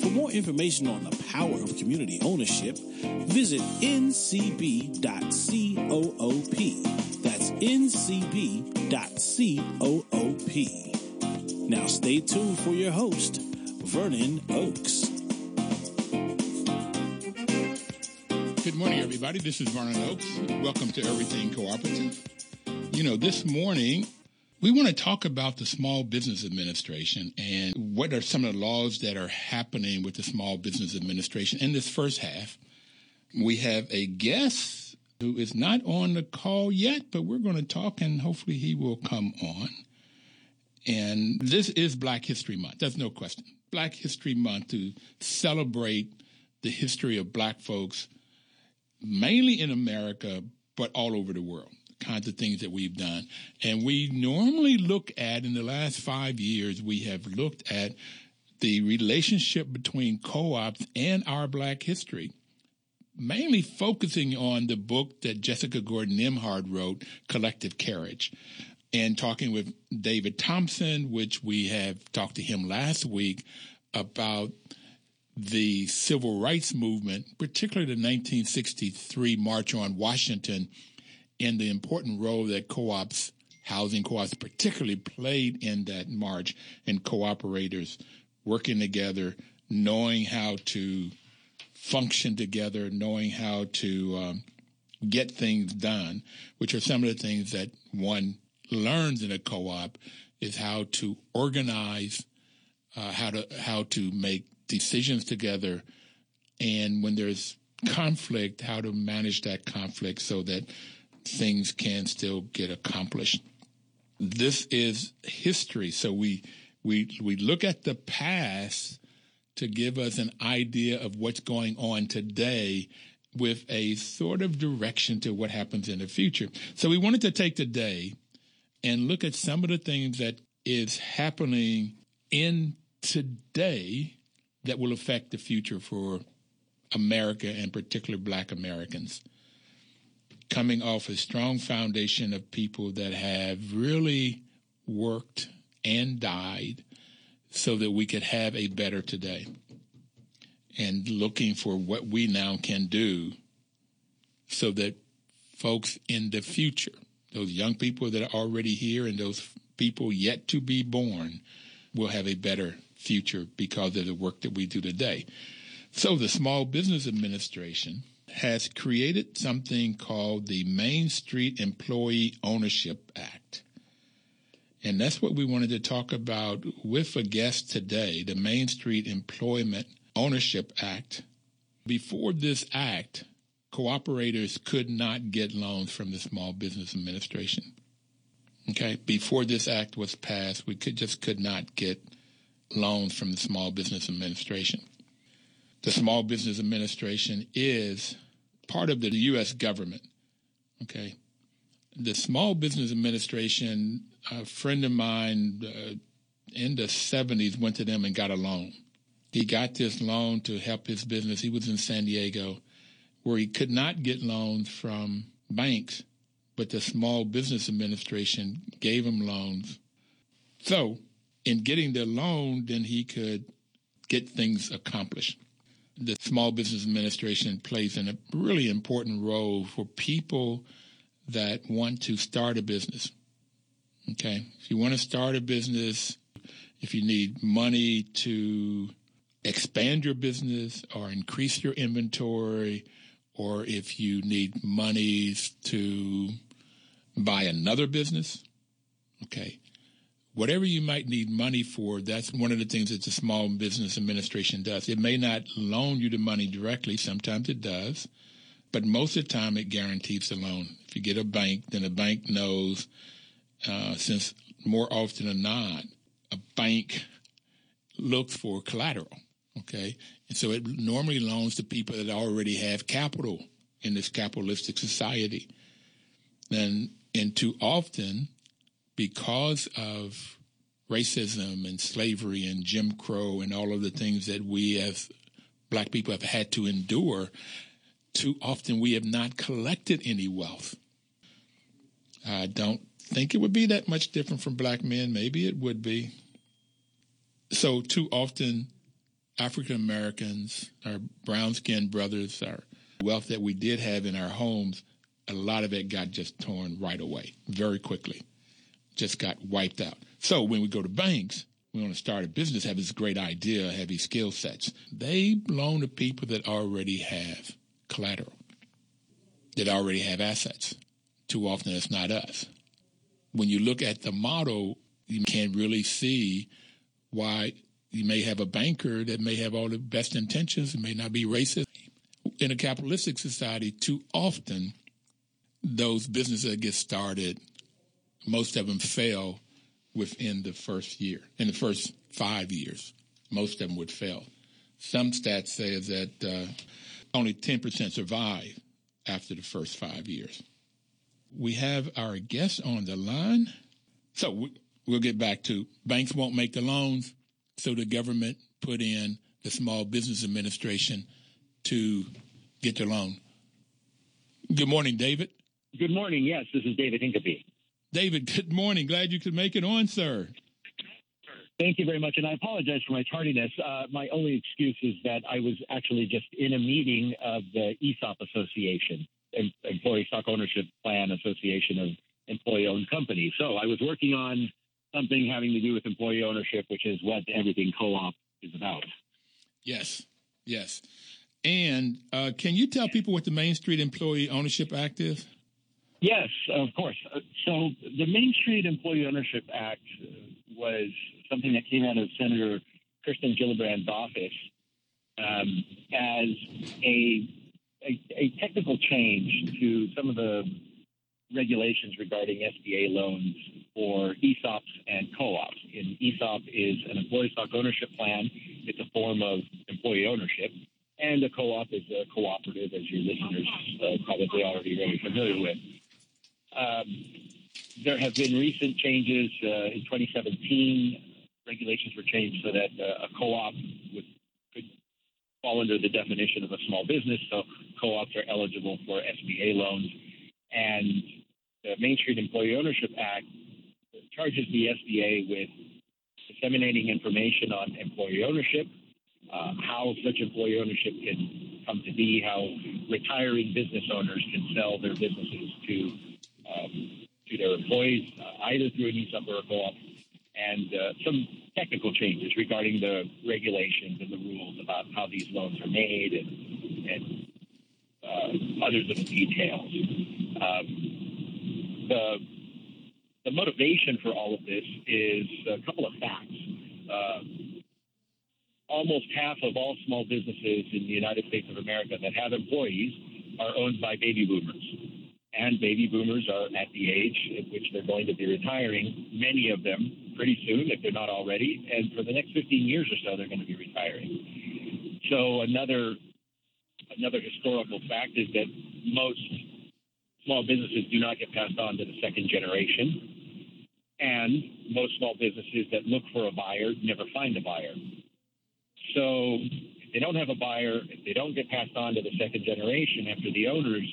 For more information on the power of community ownership, visit ncb.coop. That's ncb.coop. Now stay tuned for your host, Vernon Oakes. Good morning, everybody. This is Vernon Oakes. Welcome to Everything Cooperative. You know, this morning, we want to talk about the Small Business Administration and what are some of the laws that are happening with the Small Business Administration in this first half. We have a guest who is not on the call yet, but we're going to talk and hopefully he will come on. And this is Black History Month. There's no question. Black History Month to celebrate the history of black folks mainly in America, but all over the world. Kinds of things that we've done. And we normally look at, in the last five years, we have looked at the relationship between co-ops and our black history, mainly focusing on the book that Jessica Gordon Nembhard wrote, Collective Courage, and talking with David Thompson, which we have talked to him last week about the civil rights movement, particularly the 1963 March on Washington, and the important role that co-ops, housing co-ops particularly played in that march, and cooperators working together, knowing how to function together, knowing how to um, get things done, which are some of the things that one learns in a co-op is how to organize, uh, how to how to make decisions together, and when there's conflict, how to manage that conflict so that things can still get accomplished. This is history, so we we we look at the past to give us an idea of what's going on today with a sort of direction to what happens in the future. So we wanted to take today and look at some of the things that is happening in today that will affect the future for America and particularly black Americans. Coming off a strong foundation of people that have really worked and died so that we could have a better today. And looking for what we now can do so that folks in the future, those young people that are already here and those people yet to be born, will have a better future because of the work that we do today. So the Small Business Administration has created something called the Main Street Employee Ownership Act. And that's what we wanted to talk about with a guest today, the Main Street Employment Ownership Act. Before this act, cooperators could not get loans from the Small Business Administration. Okay, before this act was passed, we could just could not get loans from the Small Business Administration. The Small Business Administration is part of the U.S. government. Okay. The Small Business Administration, a friend of mine uh, in the 70s went to them and got a loan. He got this loan to help his business. He was in San Diego where he could not get loans from banks, but the Small Business Administration gave him loans. So in getting the loan, then he could get things accomplished. The Small Business Administration plays a really important role for people that want to start a business. Okay. If you want to start a business, if you need money to expand your business or increase your inventory, or if you need monies to buy another business, okay, whatever you might need money for, that's one of the things that the Small Business Administration does. It may not loan you the money directly. Sometimes it does, but most of the time it guarantees the loan. If you get a bank, then a bank knows, uh, since more often than not, a bank looks for collateral. Okay. And so it normally loans to people that already have capital in this capitalistic society. And, and too often, because of racism and slavery and Jim Crow and all of the things that we as black people have had to endure, too often we have not collected any wealth. I don't think it would be that much different from black men. Maybe it would be. So, too often, African Americans, our brown skinned brothers, our wealth that we did have in our homes, a lot of it got just torn right away, very quickly. Just got wiped out. So, when we go to banks, we want to start a business, have this great idea, have these skill sets. They loan to people that already have collateral, that already have assets. Too often, it's not us when you look at the model, you can really see why you may have a banker that may have all the best intentions and may not be racist. In a capitalistic society, too often, those businesses that get started, most of them fail within the first year. In the first five years, most of them would fail. Some stats say that uh, only 10% survive after the first five years. We have our guest on the line. So we'll get back to banks won't make the loans, so the government put in the Small Business Administration to get the loan. Good morning, David. Good morning. Yes, this is David Hincapie. David, good morning. Glad you could make it on, sir. Thank you very much, and I apologize for my tardiness. Uh, my only excuse is that I was actually just in a meeting of the ESOP Association. Employee Stock Ownership Plan Association of Employee Owned Companies. So I was working on something having to do with employee ownership, which is what Everything Co op is about. Yes, yes. And uh, can you tell people what the Main Street Employee Ownership Act is? Yes, of course. So the Main Street Employee Ownership Act was something that came out of Senator Kirsten Gillibrand's office um, as a a, a technical change to some of the regulations regarding SBA loans for ESOPs and co-ops. And ESOP is an employee stock ownership plan. It's a form of employee ownership. And a co-op is a cooperative, as your listeners uh, probably already very familiar with. Um, there have been recent changes uh, in 2017. Regulations were changed so that uh, a co-op would fall under the definition of a small business. So co-ops are eligible for SBA loans. And the Main Street Employee Ownership Act charges the SBA with disseminating information on employee ownership, uh, how such employee ownership can come to be, how retiring business owners can sell their businesses to um, to their employees, uh, either through an ESOP or a co-op, and uh, some technical changes regarding the regulations and the rules about how these loans are made and, and uh, other little details. Um, the, the motivation for all of this is a couple of facts. Uh, almost half of all small businesses in the United States of America that have employees are owned by baby boomers and baby boomers are at the age at which they're going to be retiring, many of them pretty soon, if they're not already. And for the next 15 years or so, they're going to be retiring. So another another historical fact is that most small businesses do not get passed on to the second generation. And most small businesses that look for a buyer never find a buyer. So if they don't have a buyer, if they don't get passed on to the second generation after the owners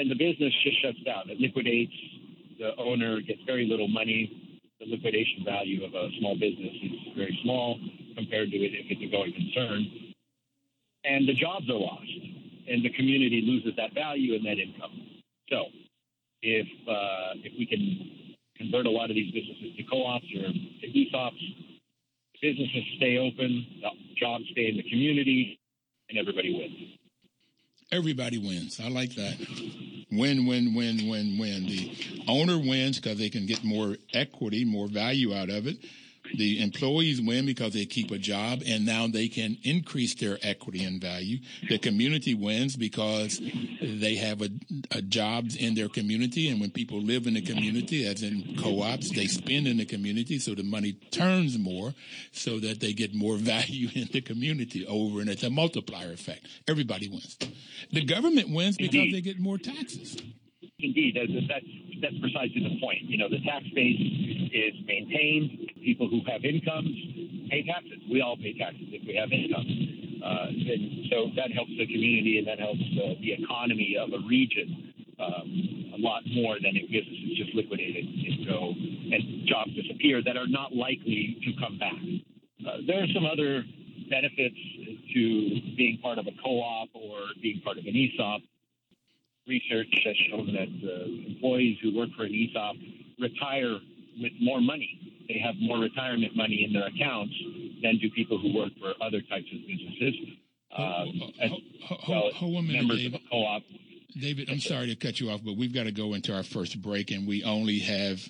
and the business just shuts down. It liquidates. The owner gets very little money. The liquidation value of a small business is very small compared to it if it's a going concern. And the jobs are lost, and the community loses that value and that income. So, if uh, if we can convert a lot of these businesses to co-ops or to ESOPs, businesses stay open, jobs stay in the community, and everybody wins. Everybody wins. I like that. Win, win, win, win, win. The owner wins because they can get more equity, more value out of it. The employees win because they keep a job and now they can increase their equity and value. The community wins because they have a, a jobs in their community. And when people live in the community, as in co-ops, they spend in the community. So the money turns more so that they get more value in the community over. And it's a multiplier effect. Everybody wins. The government wins because they get more taxes. Indeed, that's that's precisely the point. You know, the tax base is maintained. People who have incomes pay taxes. We all pay taxes if we have income, uh, and so that helps the community and that helps uh, the economy of a region um, a lot more than if businesses just liquidated and go and jobs disappear that are not likely to come back. Uh, there are some other benefits to being part of a co-op or being part of an ESOP research has shown that uh, employees who work for an ESOP retire with more money. They have more retirement money in their accounts than do people who work for other types of businesses. Um, as well hold, members David. a co-op. David, I'm sorry to cut you off, but we've got to go into our first break, and we only have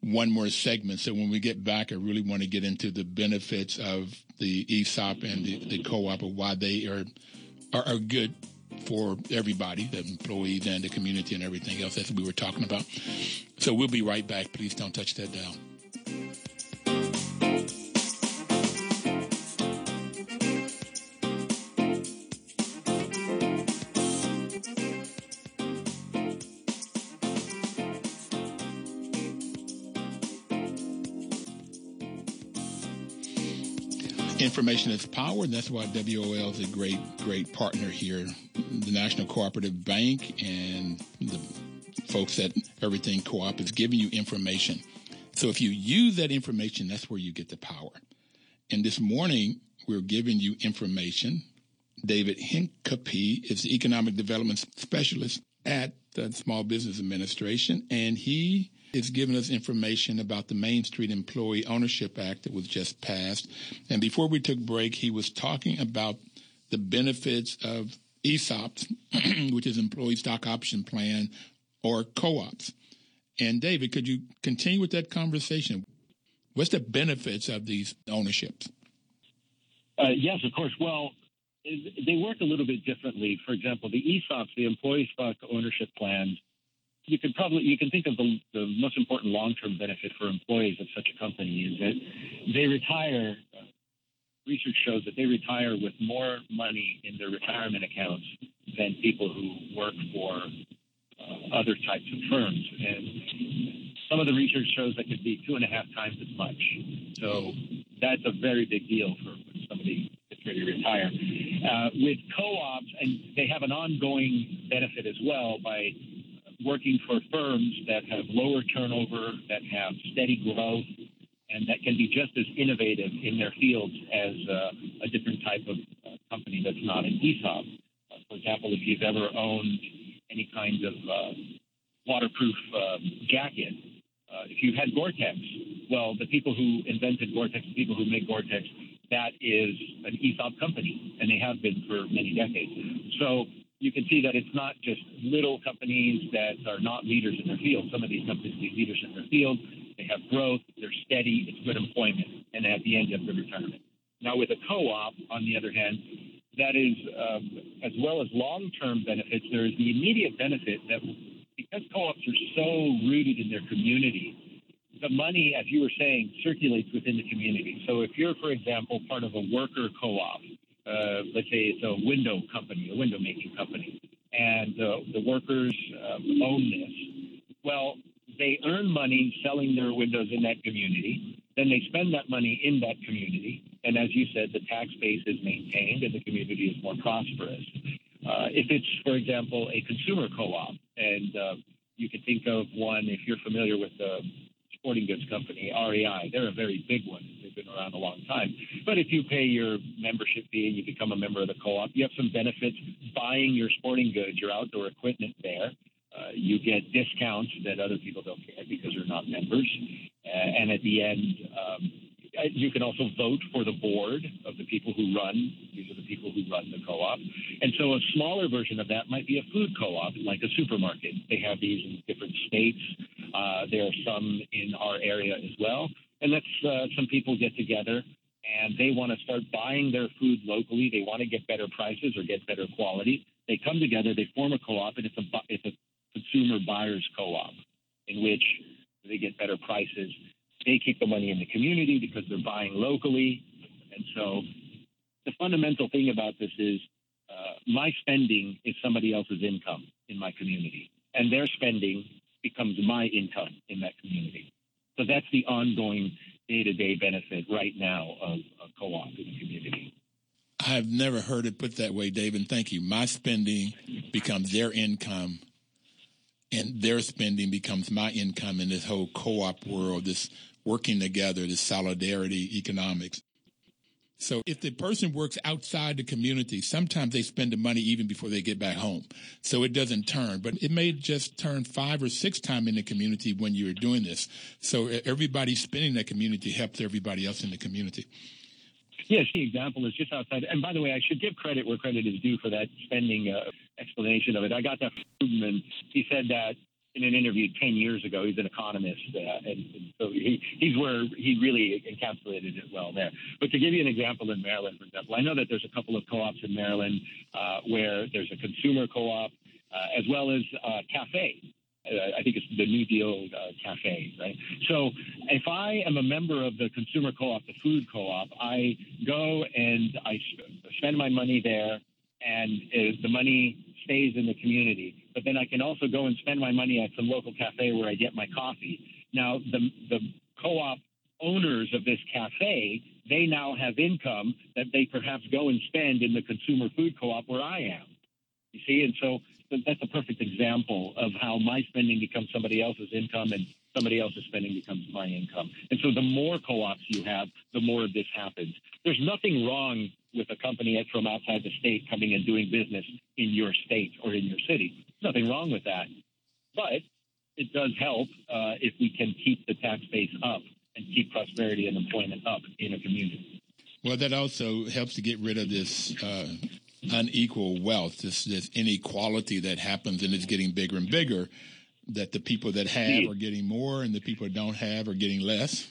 one more segment. So when we get back, I really want to get into the benefits of the ESOP and the, the co-op, and why they are, are, are good for everybody, the employees and the community and everything else that we were talking about. So we'll be right back. Please don't touch that down. Information is power, and that's why WOL is a great, great partner here. The National Cooperative Bank and the folks at Everything Co-op is giving you information. So if you use that information, that's where you get the power. And this morning, we're giving you information. David Hincapie is the Economic Development Specialist at the Small Business Administration, and he is given us information about the Main Street Employee Ownership Act that was just passed. And before we took break, he was talking about the benefits of ESOPs, which is Employee Stock Option Plan, or co-ops. And David, could you continue with that conversation? What's the benefits of these ownerships? Uh, yes, of course. Well, they work a little bit differently. For example, the ESOPs, the Employee Stock Ownership Plans, you can probably you can think of the, the most important long-term benefit for employees of such a company is that they retire. Uh, research shows that they retire with more money in their retirement accounts than people who work for uh, other types of firms. And some of the research shows that could be two and a half times as much. So that's a very big deal for somebody that's ready to retire. Uh, with co-ops, and they have an ongoing benefit as well by working for firms that have lower turnover, that have steady growth, and that can be just as innovative in their fields as uh, a different type of uh, company that's not an ESOP. Uh, for example, if you've ever owned any kind of uh, waterproof um, jacket, uh, if you've had Gore-Tex, well, the people who invented Gore-Tex, the people who make Gore-Tex, that is an ESOP company, and they have been for many decades. So you can see that it's not just little companies that are not leaders in their field. Some of these companies are leaders in their field. They have growth, they're steady, it's good employment, and at the end have good retirement. Now, with a co-op, on the other hand, that is, um, as well as long-term benefits, there is the immediate benefit that because co-ops are so rooted in their community, the money, as you were saying, circulates within the community. So if you're, for example, part of a worker co-op, uh, let's say it's a window company, a window making company, and uh, the workers um, own this. Well, they earn money selling their windows in that community. Then they spend that money in that community. And as you said, the tax base is maintained and the community is more prosperous. Uh, if it's, for example, a consumer co op, and uh, you can think of one if you're familiar with the sporting goods company, REI. They're a very big one. They've been around a long time. But if you pay your membership fee and you become a member of the co-op, you have some benefits buying your sporting goods, your outdoor equipment there. Uh, you get discounts that other people don't get because they're not members. Uh, and at the end, um, you can also vote for the board of the people who run. These are the people who run the co-op. And so a smaller version of that might be a food co-op, like a supermarket. They have these in different states. Uh, there are some in our area as well. And that's uh, some people get together and they want to start buying their food locally. They want to get better prices or get better quality. They come together, they form a co-op, and it's a it's a consumer buyers co-op in which they get better prices. They keep the money in the community because they're buying locally, and so the fundamental thing about this is uh, my spending is somebody else's income in my community. and their spending becomes my income in that community. So that's the ongoing day to day benefit right now of a co op in the community. I've never heard it put that way, David. Thank you. My spending becomes their income, and their spending becomes my income in this whole co op world, this working together, this solidarity economics. So if the person works outside the community, sometimes they spend the money even before they get back home. So it doesn't turn, but it may just turn five or six times in the community when you're doing this. So everybody spending that community helps everybody else in the community. Yes, the example is just outside. And by the way, I should give credit where credit is due for that spending uh, explanation of it. I got that from Friedman. He said that in an interview 10 years ago. He's an economist, uh, and, and, so he, he's where he really encapsulated it well there. But to give you an example in Maryland, for example, I know that there's a couple of co-ops in Maryland uh, where there's a consumer co-op uh, as well as a cafe. Uh, I think it's the New Deal uh, Cafe, right? So if I am a member of the consumer co-op, the food co-op, I go and I spend my money there, and the money stays in the community. But then I can also go and spend my money at some local cafe where I get my coffee. Now, the, the co-op owners of this cafe, they now have income that they perhaps go and spend in the consumer food co-op where I am. You see, and so that's a perfect example of how my spending becomes somebody else's income and somebody else's spending becomes my income. And so the more co-ops you have, the more of this happens. There's nothing wrong with a company from outside the state coming and doing business in your state or in your city. Nothing wrong with that. But it does help uh, if we can keep the tax base up and keep prosperity and employment up in a community. Well, that also helps to get rid of this uh, unequal wealth, this, this inequality that happens and it's getting bigger and bigger. That the people that have are getting more and the people that don't have are getting less.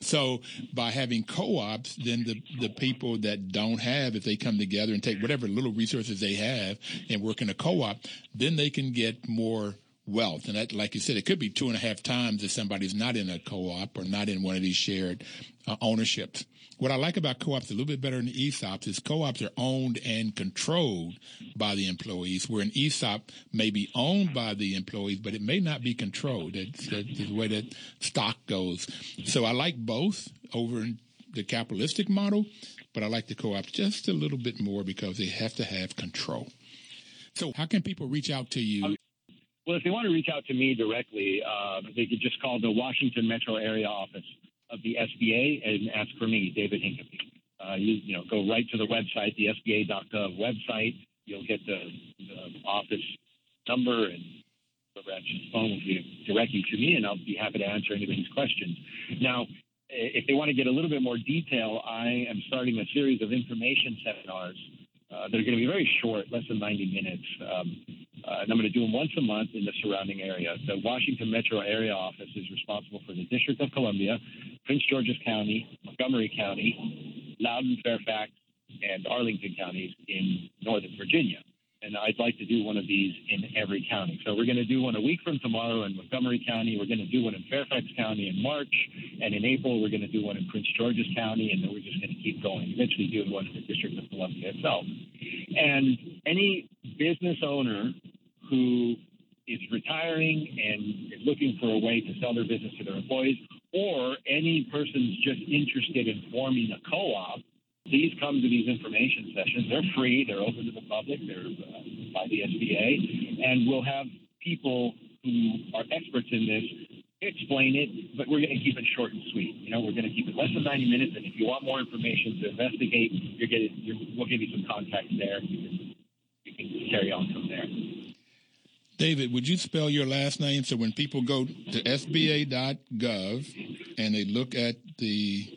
So by having co-ops, then the, the people that don't have, if they come together and take whatever little resources they have and work in a co-op, then they can get more wealth. And that, like you said, it could be two and a half times if somebody's not in a co-op or not in one of these shared uh, ownerships. What I like about co-ops a little bit better than ESOPs is co-ops are owned and controlled by the employees, where an ESOP may be owned by the employees, but it may not be controlled. That's, that's the way that stock goes. So I like both over the capitalistic model, but I like the co-ops just a little bit more because they have to have control. So how can people reach out to you? Well, if they want to reach out to me directly, uh, they could just call the Washington Metro Area Office of the SBA and ask for me, David Hincapie. Uh, you, you know, go right to the website, the SBA.gov website. You'll get the, the office number and the answers phone will be directly to me, and I'll be happy to answer anybody's questions. Now, if they want to get a little bit more detail, I am starting a series of information seminars uh, that are going to be very short, less than 90 minutes. Um, uh, and I'm going to do them once a month in the surrounding area. The Washington Metro Area Office is responsible for the District of Columbia, Prince George's County, Montgomery County, Loudoun, Fairfax, and Arlington counties in Northern Virginia. And I'd like to do one of these in every county. So we're going to do one a week from tomorrow in Montgomery County. We're going to do one in Fairfax County in March. And in April, we're going to do one in Prince George's County. And then we're just going to keep going, eventually doing one in the District of Columbia itself. And any business owner who is retiring and is looking for a way to sell their business to their employees, or any person's just interested in forming a co-op, please come to these information sessions. They're free. They're open to the public. They're uh, by the SBA, and we'll have people who are experts in this explain it. But we're going to keep it short and sweet. You know, we're going to keep it less than 90 minutes. And if you want more information to investigate, you're getting, you're, we'll give you some contact there. You can, you can carry on from there. David, would you spell your last name so when people go to sba.gov and they look at the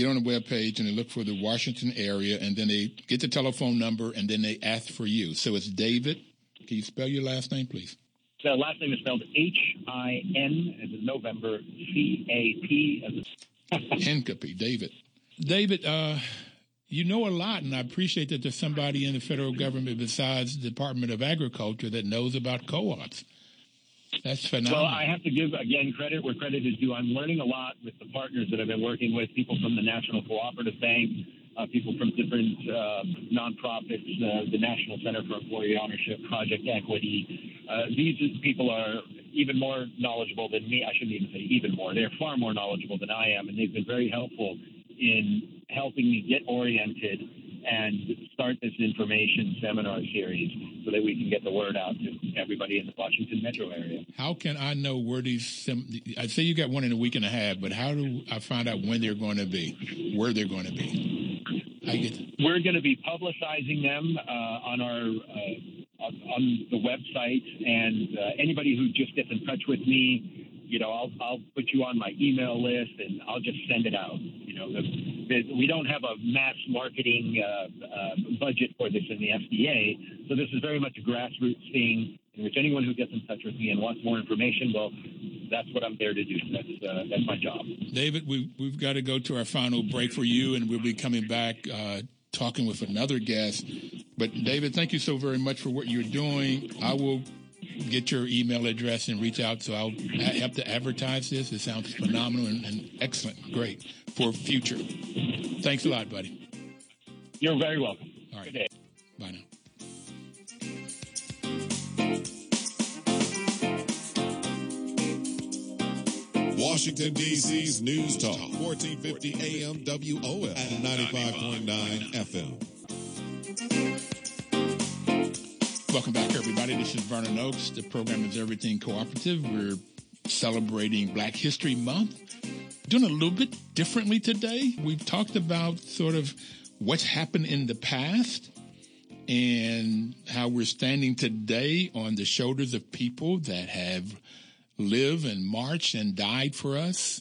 get on the web page and they look for the Washington area and then they get the telephone number and then they ask for you. So it's David. Can you spell your last name, please? The last name is spelled H I N as in November C A P as in Hincapie, David. David, uh, you know a lot, and I appreciate that there's somebody in the federal government besides the Department of Agriculture that knows about co-ops. That's phenomenal. Well, I have to give again credit where credit is due. I'm learning a lot with the partners that I've been working with, people from the National Cooperative Bank, uh, people from different uh, nonprofits, uh, the National Center for Employee Ownership, Project Equity. Uh, these people are even more knowledgeable than me. I shouldn't even say even more. They're far more knowledgeable than I am, and they've been very helpful in helping me get oriented and start this information seminar series so that we can get the word out to everybody in the Washington metro area. How can I know where these? I say you got one in a week and a half, but how do I find out when they're going to be, where they're going to be? We're going to be publicizing them uh, on our uh, on the website, and uh, anybody who just gets in touch with me you know, I'll, I'll put you on my email list and I'll just send it out. You know, the, we don't have a mass marketing uh, uh, budget for this in the FDA, so this is very much a grassroots thing in which anyone who gets in touch with me and wants more information, well, that's what I'm there to do. That's uh, that's my job. David, we we've got to go to our final break for you, and we'll be coming back uh, talking with another guest. But David, thank you so very much for what you're doing. I will get your email address and reach out. So I'll have to advertise this. It sounds phenomenal and, and excellent, great for future. Thanks a lot, buddy. You're very welcome. All right. Bye now. Washington, D.C.'s News Talk, 1450 AM WOL and 95.9 FM. Welcome back, everybody. This is Vernon Oakes. The program is Everything Cooperative. We're celebrating Black History Month. Doing a little bit differently today. We've talked about sort of what's happened in the past and how we're standing today on the shoulders of people that have lived and marched and died for us.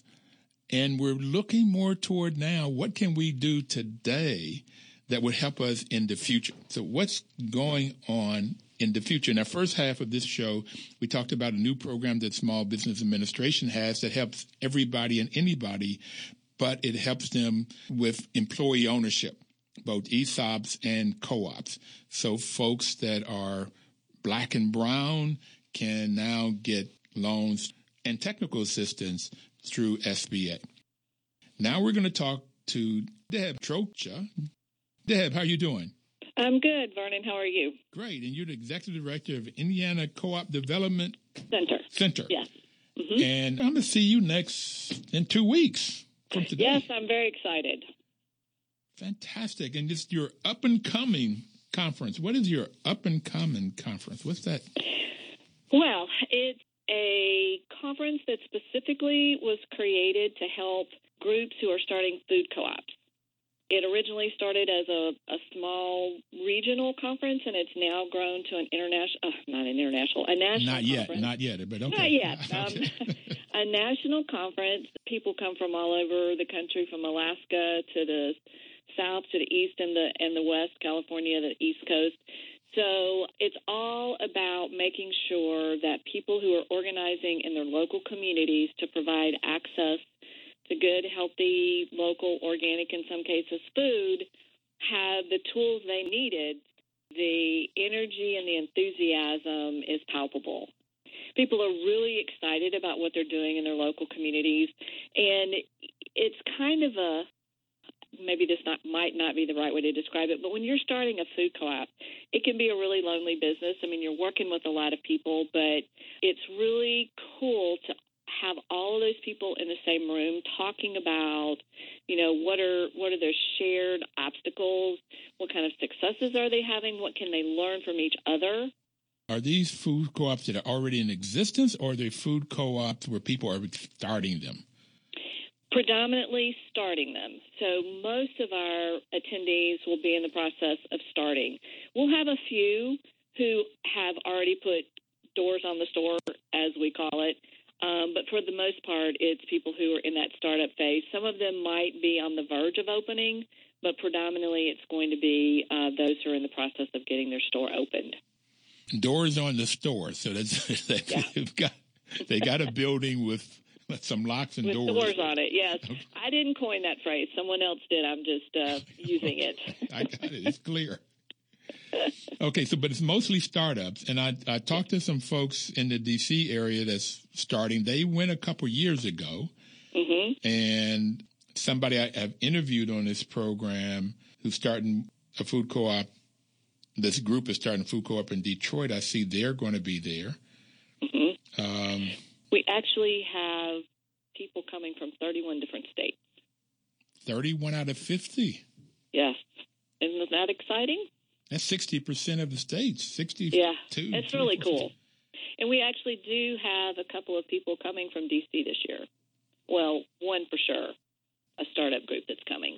And we're looking more toward now, what can we do today that would help us in the future. So what's going on in the future? In our first half of this show, we talked about a new program that Small Business Administration has that helps everybody and anybody, but it helps them with employee ownership, both ESOPs and co-ops. So folks that are black and brown can now get loans and technical assistance through SBA. Now we're going to talk to Deb Trocha. Deb, how are you doing? I'm good, Vernon. How are you? Great. And you're the executive director of Indiana Co-op Development Center. Center. Yes. Mm-hmm. And I'm going to see you next in two weeks from today. Yes, I'm very excited. Fantastic. And it's your up and coming conference. What is your up and coming conference? What's that? Well, it's a conference that specifically was created to help groups who are starting food co-ops. It originally started as a, a small regional conference, and it's now grown to an international, uh, not an international, a national. Not yet, conference. not yet, but okay. Not yet. Um, a national conference. People come from all over the country, from Alaska to the south to the east and the and the west, California, the east coast. So it's all about making sure that people who are organizing in their local communities to provide access the good, healthy, local, organic, in some cases, food, have the tools they needed, the energy and the enthusiasm is palpable. People are really excited about what they're doing in their local communities, and it's kind of a maybe this not, might not be the right way to describe it, but when you're starting a food co-op, it can be a really lonely business. I mean, you're working with a lot of people, but it's really cool to have all of those people in the same room talking about, you know, what are what are their shared obstacles, what kind of successes are they having, what can they learn from each other. Are these food co-ops that are already in existence, or are they food co-ops where people are starting them? Predominantly starting them. So most of our attendees will be in the process of starting. We'll have a few who have already put doors on the store, as we call it, um, but for the most part, it's people who are in that startup phase. Some of them might be on the verge of opening, but predominantly it's going to be uh, those who are in the process of getting their store opened. Doors on the store, so that's they've got they got a building with some locks and with doors. doors on it. Yes, I didn't coin that phrase. Someone else did. I'm just uh, using it. I got it. It's clear okay, so but it's mostly startups, and I I talked to some folks in the D.C. area that's starting. They went a couple years ago, mm-hmm. and somebody I have interviewed on this program who's starting a food co-op. This group is starting a food co-op in Detroit. I see they're going to be there. Mm-hmm. Um, we actually have people coming from 31 different states. 31 out of 50. Yes. Isn't that exciting? That's 60% of the states. Sixty. Yeah. It's really cool. And we actually do have a couple of people coming from DC this year. Well, one for sure, a startup group that's coming.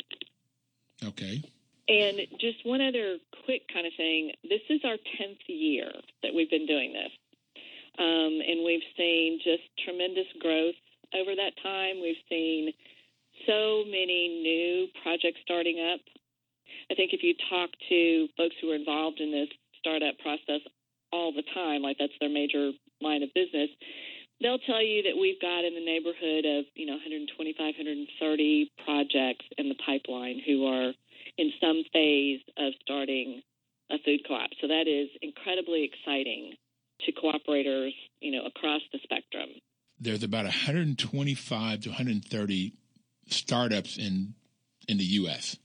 Okay. And just one other quick kind of thing this is our 10th year that we've been doing this. Um, and we've seen just tremendous growth over that time. We've seen so many new projects starting up. I think if you talk to folks who are involved in this startup process all the time, like that's their major line of business, they'll tell you that we've got in the neighborhood of you know 125, 130 projects in the pipeline who are in some phase of starting a food co-op. So that is incredibly exciting to cooperators, you know, across the spectrum. There's about 125 to 130 startups in in the U.S.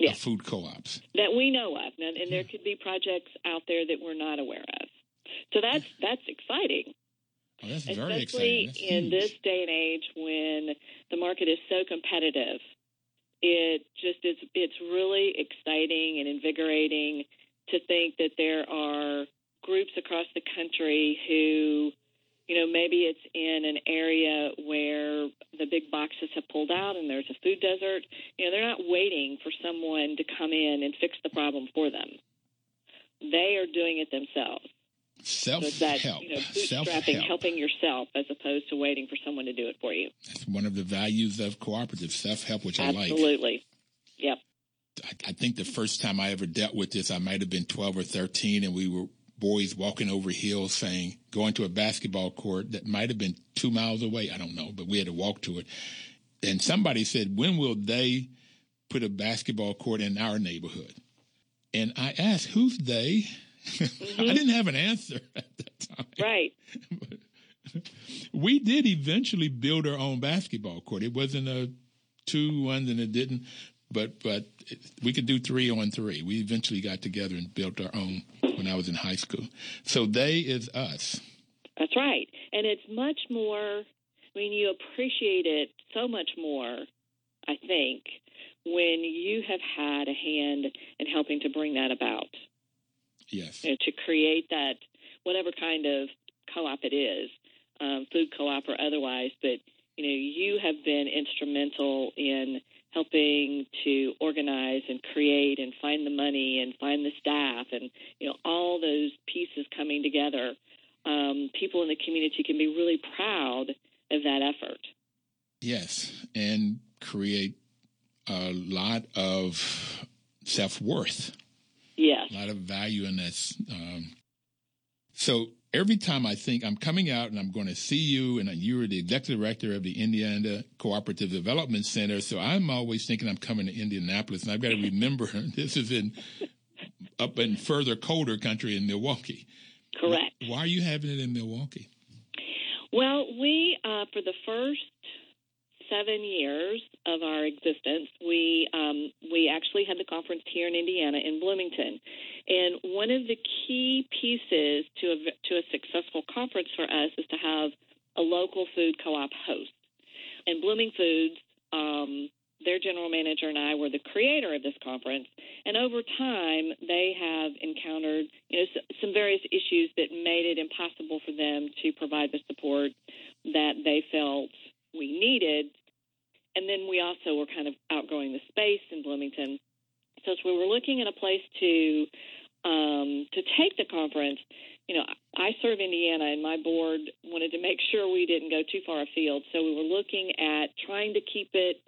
Yeah. food co-ops that we know of, and, and there could be projects out there that we're not aware of. So that's that's exciting. Oh, that's very Especially exciting. in this day and age when the market is so competitive, it just is. It's really exciting and invigorating to think that there are groups across the country who, you know, maybe it's in an area where the big boxes have pulled out and there's a food desert. You know, they're not waiting for someone to come in and fix the problem for them. They are doing it themselves. Self so that, help. You know, bootstrapping, helping yourself as opposed to waiting for someone to do it for you. That's one of the values of cooperative self help, which Absolutely. I like. Absolutely. Yep. I, I think the first time I ever dealt with this, I might have been 12 or 13, and we were boys walking over hills saying, going to a basketball court that might have been two miles away. I don't know, but we had to walk to it. And somebody said, when will they put a basketball court in our neighborhood? And I asked, who's they? Mm-hmm. I didn't have an answer at that time. Right. we did eventually build our own basketball court. It wasn't a two one, and it didn't. But but we could do three on three. We eventually got together and built our own when I was in high school. So they is us. That's right, and it's much more. I mean, you appreciate it so much more. I think when you have had a hand in helping to bring that about. Yes. You know, to create that, whatever kind of co-op it is, um, food co-op or otherwise, but you know, you have been instrumental in helping to organize and create and find the money and find the staff and you know all those pieces coming together. Um, people in the community can be really proud of that effort. Yes, and create a lot of self worth. Yes, a lot of value in this. Um, so every time I think I'm coming out and I'm going to see you, and you're the executive director of the Indiana Cooperative Development Center, so I'm always thinking I'm coming to Indianapolis, and I've got to remember this is in up in further colder country in Milwaukee. Correct. Why are you having it in Milwaukee? Well, we uh, for the first seven years of our existence, we um, we actually had the conference here in Indiana in Bloomington, and one of the key pieces to a to a successful conference for us is to have a local food co-op host. And Blooming Foods, um, their general manager and I were the creator of this conference, and over time they have encountered you know some various issues that made it impossible for them to provide the support that they felt we needed and then we also were kind of outgrowing the space in Bloomington. So as we were looking at a place to um, to take the conference, you know, I serve Indiana, and my board wanted to make sure we didn't go too far afield. So we were looking at trying to keep it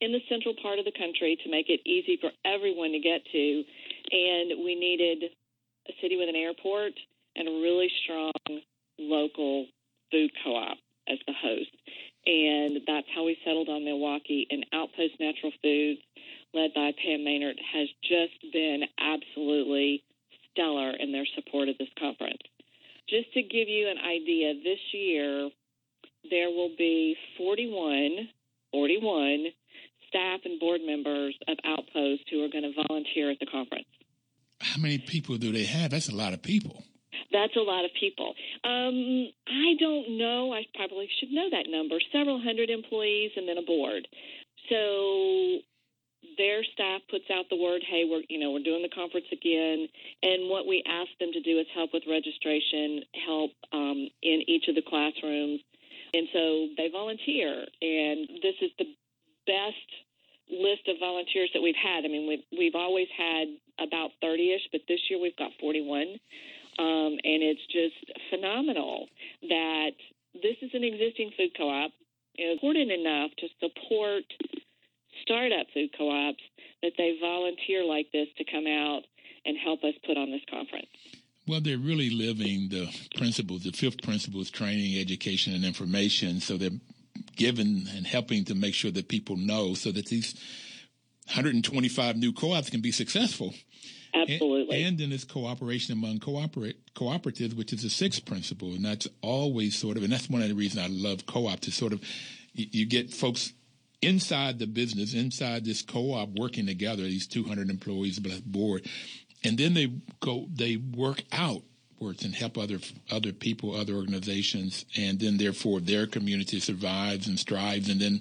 in the central part of the country to make it easy for everyone to get to, and we needed a city with an airport and a really strong local food co-op as the host. And that's how we settled on Milwaukee. And Outpost Natural Foods, led by Pam Mehnert, has just been absolutely stellar in their support of this conference. Just to give you an idea, this year there will be 41, 41 staff and board members of Outpost who are going to volunteer at the conference. How many people do they have? That's a lot of people. That's a lot of people. Um, I don't know. I probably should know that number. Several hundred employees and then a board. So their staff puts out the word, "Hey, we're you know we're doing the conference again," and what we ask them to do is help with registration, help um, in each of the classrooms, and so they volunteer. And this is the best list of volunteers that we've had. I mean, we've we've always had about thirty-ish, but this year we've got forty-one, um, and it's just phenomenal that this is an existing food co-op. Important enough to support startup food co-ops that they volunteer like this to come out and help us put on this conference. Well, they're really living the principles, the fifth principle is training, education, and information. So they're giving and helping to make sure that people know so that these 125 new co-ops can be successful. Absolutely. And, and then this cooperation among cooperate, cooperatives, which is the sixth principle. And that's always sort of, and that's one of the reasons I love co-ops is sort of, you, you get folks inside the business, inside this co-op working together, these 200 employees board, and then they go, they work outwards and help other other people, other organizations, and then therefore their community survives and strives, and then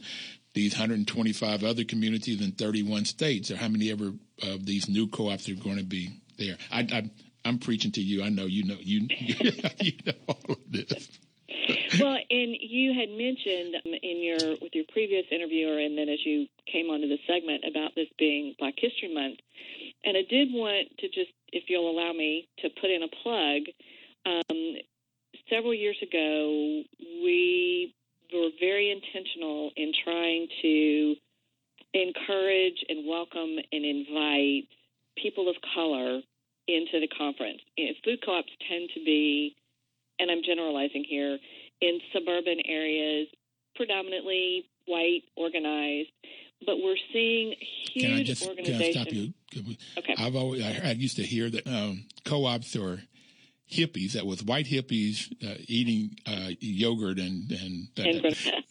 these 125 other communities in 31 states, or how many ever of these new co-ops are going to be there. I, I, I'm preaching to you. I know you know you you know all of this well, and you had mentioned um, in your with your previous interviewer, and then as you came onto the segment about this being Black History Month, and I did want to just, if you'll allow me, to put in a plug. Um, several years ago, we were very intentional in trying to encourage and welcome and invite people of color into the conference. Food co-ops tend to be and I'm generalizing here, in suburban areas, predominantly white, organized. But we're seeing huge can I just, organizations. Can I stop you? Okay. I've always I, I used to hear that um, co-ops are hippies. That was white hippies uh, eating uh, yogurt and and.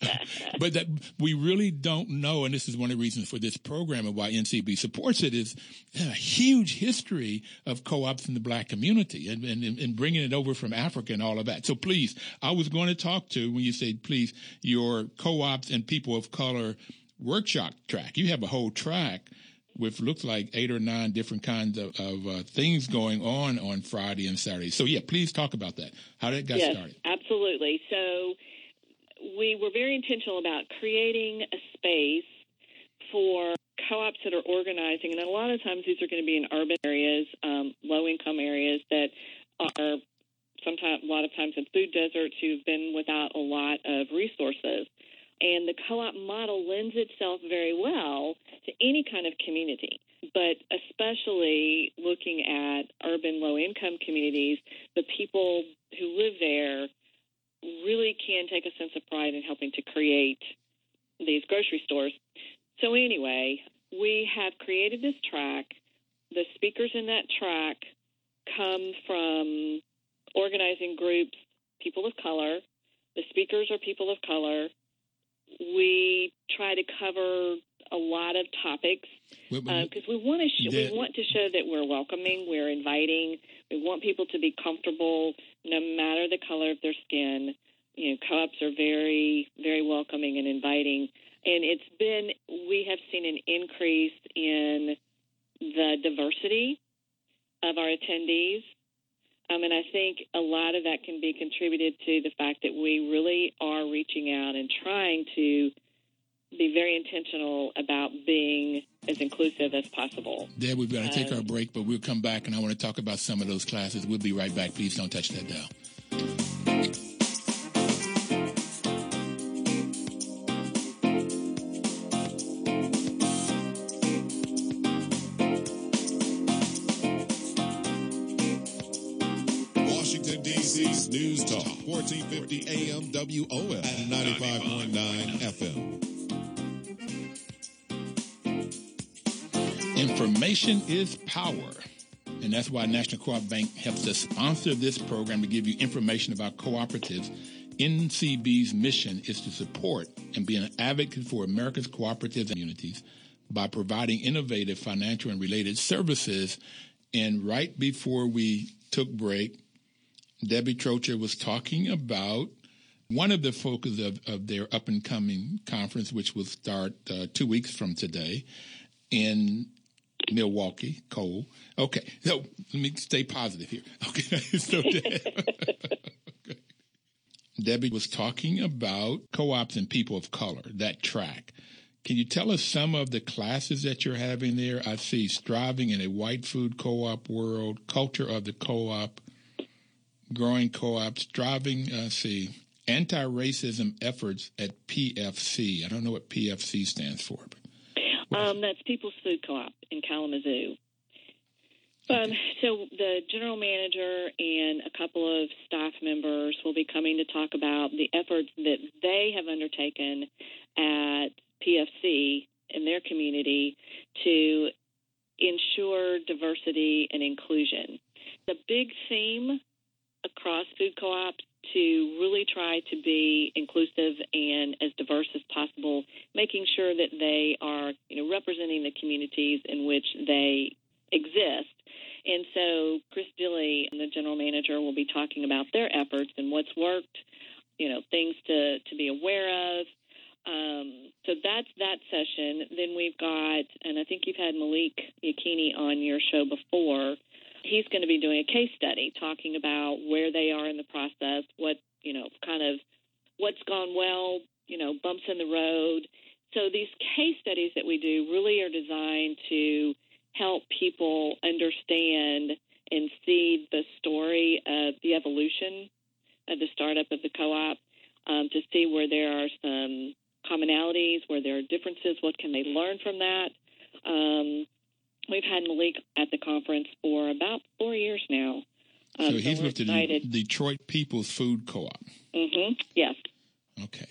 but that we really don't know, and this is one of the reasons for this program and why NCB supports it is a huge history of co-ops in the black community and, and, and bringing it over from Africa and all of that. So please, I was going to talk to when you say please your co-ops and people of color workshop track. You have a whole track with looks like eight or nine different kinds of, of uh, things going on on Friday and Saturday. So yeah, please talk about that. How did that got yes, started. Absolutely. So we were very intentional about creating a space for co-ops that are organizing, and a lot of times these are going to be in urban areas, um, low-income areas that are sometimes a lot of times in food deserts who've been without a lot of resources. And the co op model lends itself very well to any kind of community, but especially looking at urban low income communities, the people who live there really can take a sense of pride in helping to create these grocery stores. So, anyway, we have created this track. The speakers in that track come from organizing groups, people of color. The speakers are people of color we try to cover a lot of topics because uh, we want to sh- we want to show that we're welcoming, we're inviting, we want people to be comfortable no matter the color of their skin. You know, co-ops are very very welcoming and inviting, and it's been we have seen an increase in the diversity of our attendees um, and I think a lot of that can be contributed to the fact that we really are reaching out and trying to be very intentional about being as inclusive as possible. Deb, we've got to take uh, our break, but we'll come back and I want to talk about some of those classes. We'll be right back. Please don't touch that dial. 1450 AM WOL and 95.9 FM. Information is power. And that's why National Co-op Bank helps us sponsor this program to give you information about cooperatives NCB's mission is to support and be an advocate for America's cooperative communities by providing innovative financial and related services. And right before we took break, Debbie Trocher was talking about one of the focus of, of their up and coming conference, which will start uh, two weeks from today in Milwaukee, Cole. Okay, so let me stay positive here. Okay, so Debbie was talking about co-ops and people of color, that track. Can you tell us some of the classes that you're having there? I see striving in a white food co-op world, culture of the co-op, growing co-ops, striving, uh, see, anti-racism efforts at PFC. I don't know what PFC stands for. Um, that's People's Food Co-op in Kalamazoo. Um, so the general manager and a couple of staff members will be coming to talk about the efforts that they have undertaken at PFC in their community to ensure diversity and inclusion. The big theme across food co-ops to really try to be inclusive and as diverse as possible, making sure that they are, you know, representing the communities in which they exist. And so Chris Dilly, the general manager, will be talking about their efforts and what's worked, you know, things to, to be aware of. Um, so that's that session. Then we've got, and I think you've had Malik Yakini on your show before he's going to be doing a case study talking about where they are in the process, what, you know, kind of what's gone well, you know, bumps in the road. So these case studies that we do really are designed to help people understand and see the story of the evolution of the startup of the co-op um, to see where there are some commonalities, where there are differences, what can they learn from that. Um, We've had Malik at the conference for about four years now. Um, so he's so with excited. the Detroit People's Food Co-op. Mm-hmm. Yes. Okay.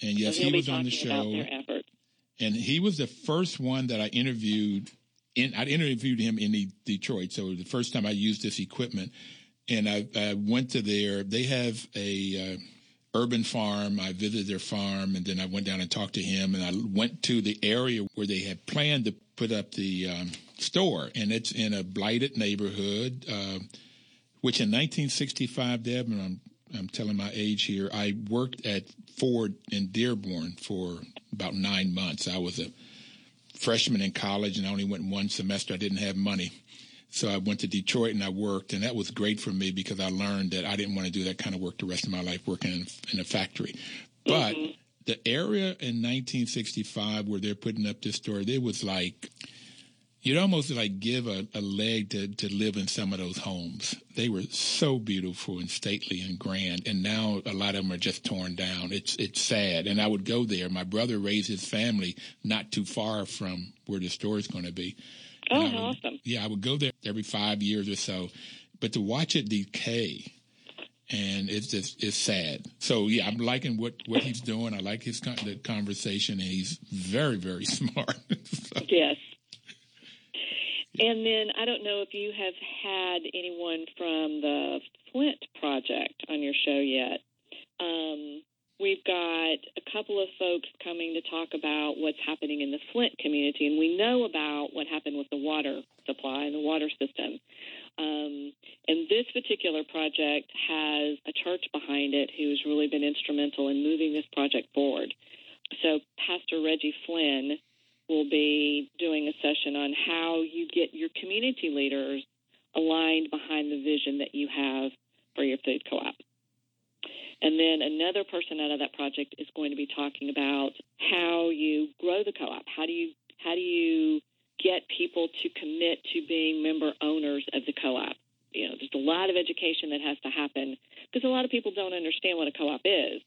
And yes, so he was on the show. And he was the first one that I interviewed. In I interviewed him in the Detroit, so the first time I used this equipment, and I, I went to their. They have a uh, urban farm. I visited their farm, and then I went down and talked to him, and I went to the area where they had planned to put up the um, store, and it's in a blighted neighborhood, uh, which in 1965, Deb, and I'm, I'm telling my age here, I worked at Ford in Dearborn for about nine months. I was a freshman in college, and I only went one semester. I didn't have money. So I went to Detroit and I worked, and that was great for me because I learned that I didn't want to do that kind of work the rest of my life working in, in a factory. But mm-hmm the area in 1965 where they're putting up this store, it was like you'd almost like give a, a, leg to, to live in some of those homes. They were so beautiful and stately and grand, and now a lot of them are just torn down. It's it's sad. And I would go there. My brother raised his family not too far from where the store is going to be. Oh, would, awesome! Yeah, I would go there every five years or so, but to watch it decay and it's just it's sad. So yeah, I'm liking what what he's doing. I like his the conversation, and he's very very smart. so. Yes. And then I don't know if you have had anyone from the Flint Project on your show yet. Um, we've got a couple of folks coming to talk about what's happening in the Flint community, and we know about what happened with the water supply and the water system. Um, and this particular project has a church behind it who's really been instrumental in moving this project forward. So, Pastor Reggie Flynn will be doing a session on how you get your community leaders aligned behind the vision that you have for your food co op. And then another person out of that project is going to be talking about how you grow the co op. How do you how do you get people to commit to being member owners of the co-op. You know, there's a lot of education that has to happen because a lot of people don't understand what a co-op is.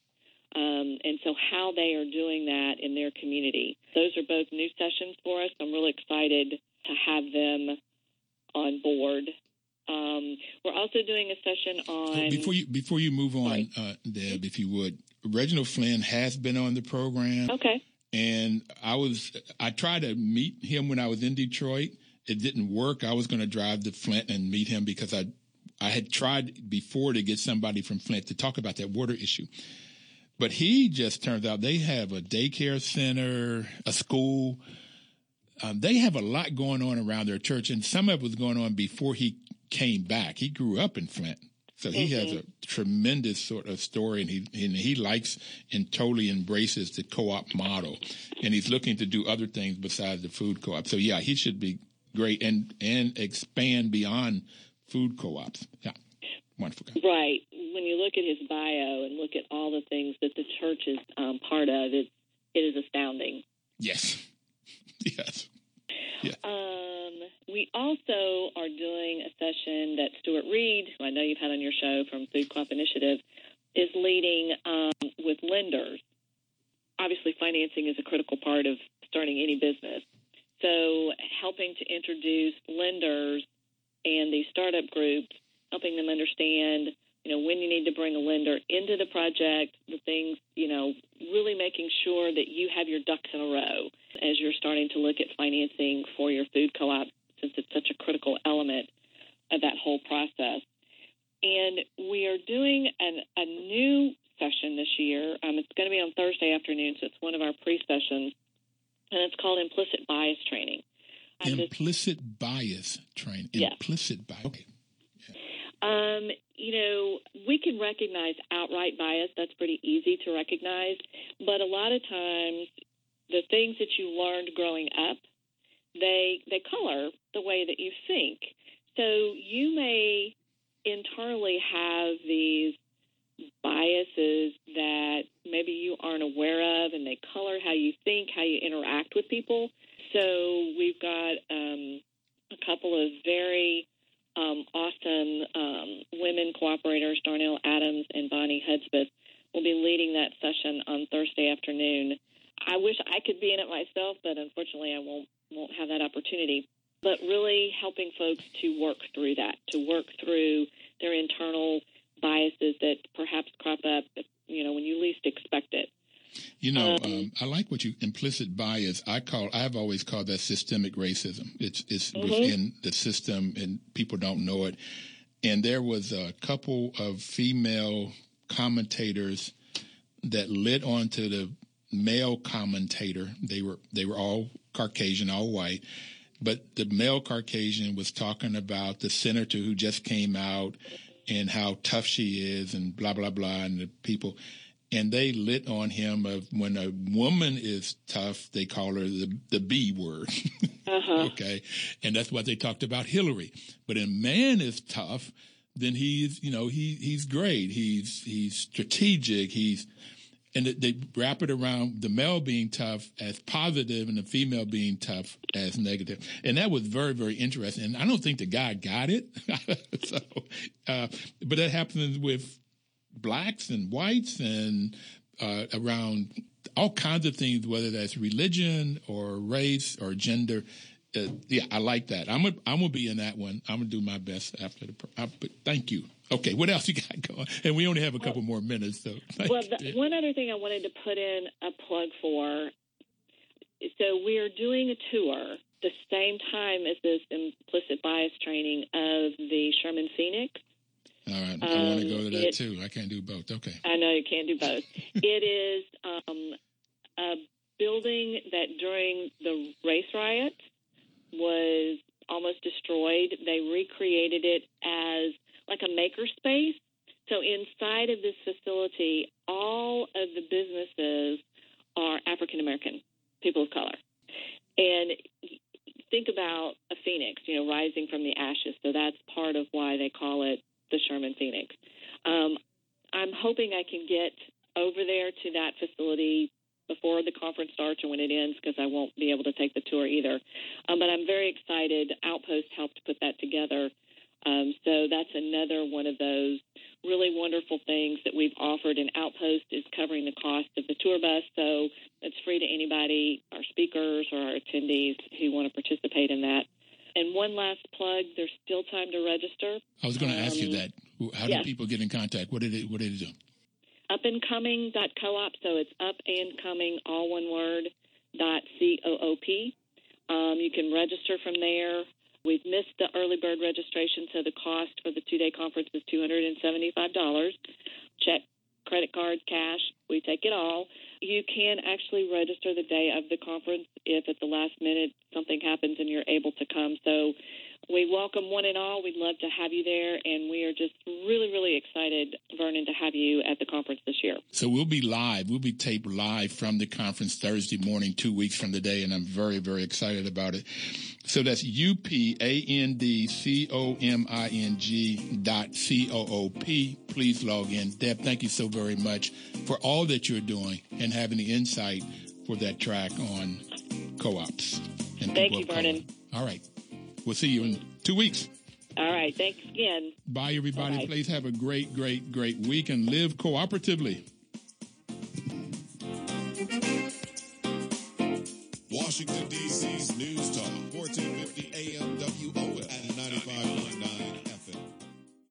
Um, and so how they are doing that in their community. Those are both new sessions for us. I'm really excited to have them on board. Um, we're also doing a session on before you before you move on, uh, Deb, if you would. Reginald Flynn has been on the program. Okay. And I was, I tried to meet him when I was in Detroit. It didn't work. I was going to drive to Flint and meet him because I, I had tried before to get somebody from Flint to talk about that water issue. But he just turns out they have a daycare center, a school. Um, they have a lot going on around their church, and some of it was going on before he came back. He grew up in Flint. So he mm-hmm. has a tremendous sort of story, and he and he likes and totally embraces the co-op model, and he's looking to do other things besides the food co-op. So yeah, he should be great and and expand beyond food co-ops. Yeah, wonderful guy. Right. When you look at his bio and look at all the things that the church is um, part of, it it is astounding. Yes. yes. Yeah. Um, we also are doing a session that Stuart Reid, who I know you've had on your show from Food Co-op Initiative, is leading um, with lenders. Obviously, financing is a critical part of starting any business. So, helping to introduce lenders and these startup groups, helping them understand, you know, when you need to bring a lender into the project, the things, you know, really making sure that you have your ducks in a row as you're starting to look at financing for your food co-op, since it's such a critical element of that whole process. And we are doing an, a new session this year. Um, it's going to be on Thursday afternoon, so it's one of our pre-sessions, and it's called Implicit Bias Training. Implicit just, bias training. Yes. Implicit bias. Okay. Um, you know, we can recognize outright bias. That's pretty easy to recognize. But a lot of times, the things that you learned growing up, they they color the way that you think. So you may internally have these biases that maybe you aren't aware of, and they color how you think, how you interact with people. So we've got um, a couple of very um, awesome um, women cooperators, Darnell Adams and Bonnie Hudspeth, will be leading that session on Thursday afternoon. I wish I could be in it myself, but unfortunately, I won't won't have that opportunity. But really helping folks to work through that, to work through their internal biases that perhaps crop up, you know, when you least expect it. You know, um, um, I like what you implicit bias. I call I've always called that systemic racism. It's it's mm-hmm. within the system, and people don't know it. And there was a couple of female commentators that lit onto the male commentator. They were they were all Caucasian, all white, but the male Caucasian was talking about the senator who just came out and how tough she is, and blah blah blah, and the people and they lit on him of when a woman is tough, they call her the, the B word. uh-huh. Okay. And that's what they talked about Hillary. But a man is tough, then he's, you know, he, he's great. He's, he's strategic. He's, and they wrap it around the male being tough as positive and the female being tough as negative. And that was very, very interesting. And I don't think the guy got it. so, uh, but that happens with blacks and whites and uh, around all kinds of things, whether that's religion or race or gender. Uh, yeah, I like that. I'm gonna I'm gonna be in that one. I'm gonna do my best after the. I, but thank you. Okay, what else you got going? And we only have a couple well, more minutes, so. Well, the, one other thing I wanted to put in a plug for. So we are doing a tour the same time as this implicit bias training of the Sherman Phoenix all right. I want to go to that it, too. I can't do both. Okay. I know you can't do both. it is um, a building that during the race riot was almost destroyed. They recreated it as like a maker space. So inside of this facility, all of the businesses are African American, people of color. And think about a phoenix, you know, rising from the ashes. So that's part of why they call it the Sherman Phoenix. Um, I'm hoping I can get over there to that facility before the conference starts or when it ends because I won't be able to take the tour either. Um, but I'm very excited. Outpost helped put that together. Um, so that's another one of those really wonderful things that we've offered. And Outpost is covering the cost of the tour bus, so it's free to anybody, our speakers or our attendees who want to participate in that. And one last plug: there's still time to register. I was going to um, ask you um, that. How yes. do people get in contact? What did it What did it do? Upandcoming.coop. So it's up and coming, all one word. Dot c o o p. Um, you can register from there. We've missed the early bird registration, so the cost for the two day conference is $275. Check, credit card, cash, we take it all. You can actually register the day of the conference if at the last minute something happens and you're able to come. So we welcome one and all. We'd love to have you there, and we are just really, really excited, Vernon, to have you at the conference this year. So we'll be live. We'll be taped live from the conference Thursday morning, two weeks from today, and I'm very, very excited about it. So that's U P A N D C O M I N G dot C O O P. Please log in. Deb, thank you so very much for all that you're doing and having the insight for that track on co ops. Thank you, Vernon. All right. We'll see you in two weeks. All right. Thanks again. Bye, everybody. Bye-bye. Please have a great, great, great week and live cooperatively. Washington, D.C.'s News Talk.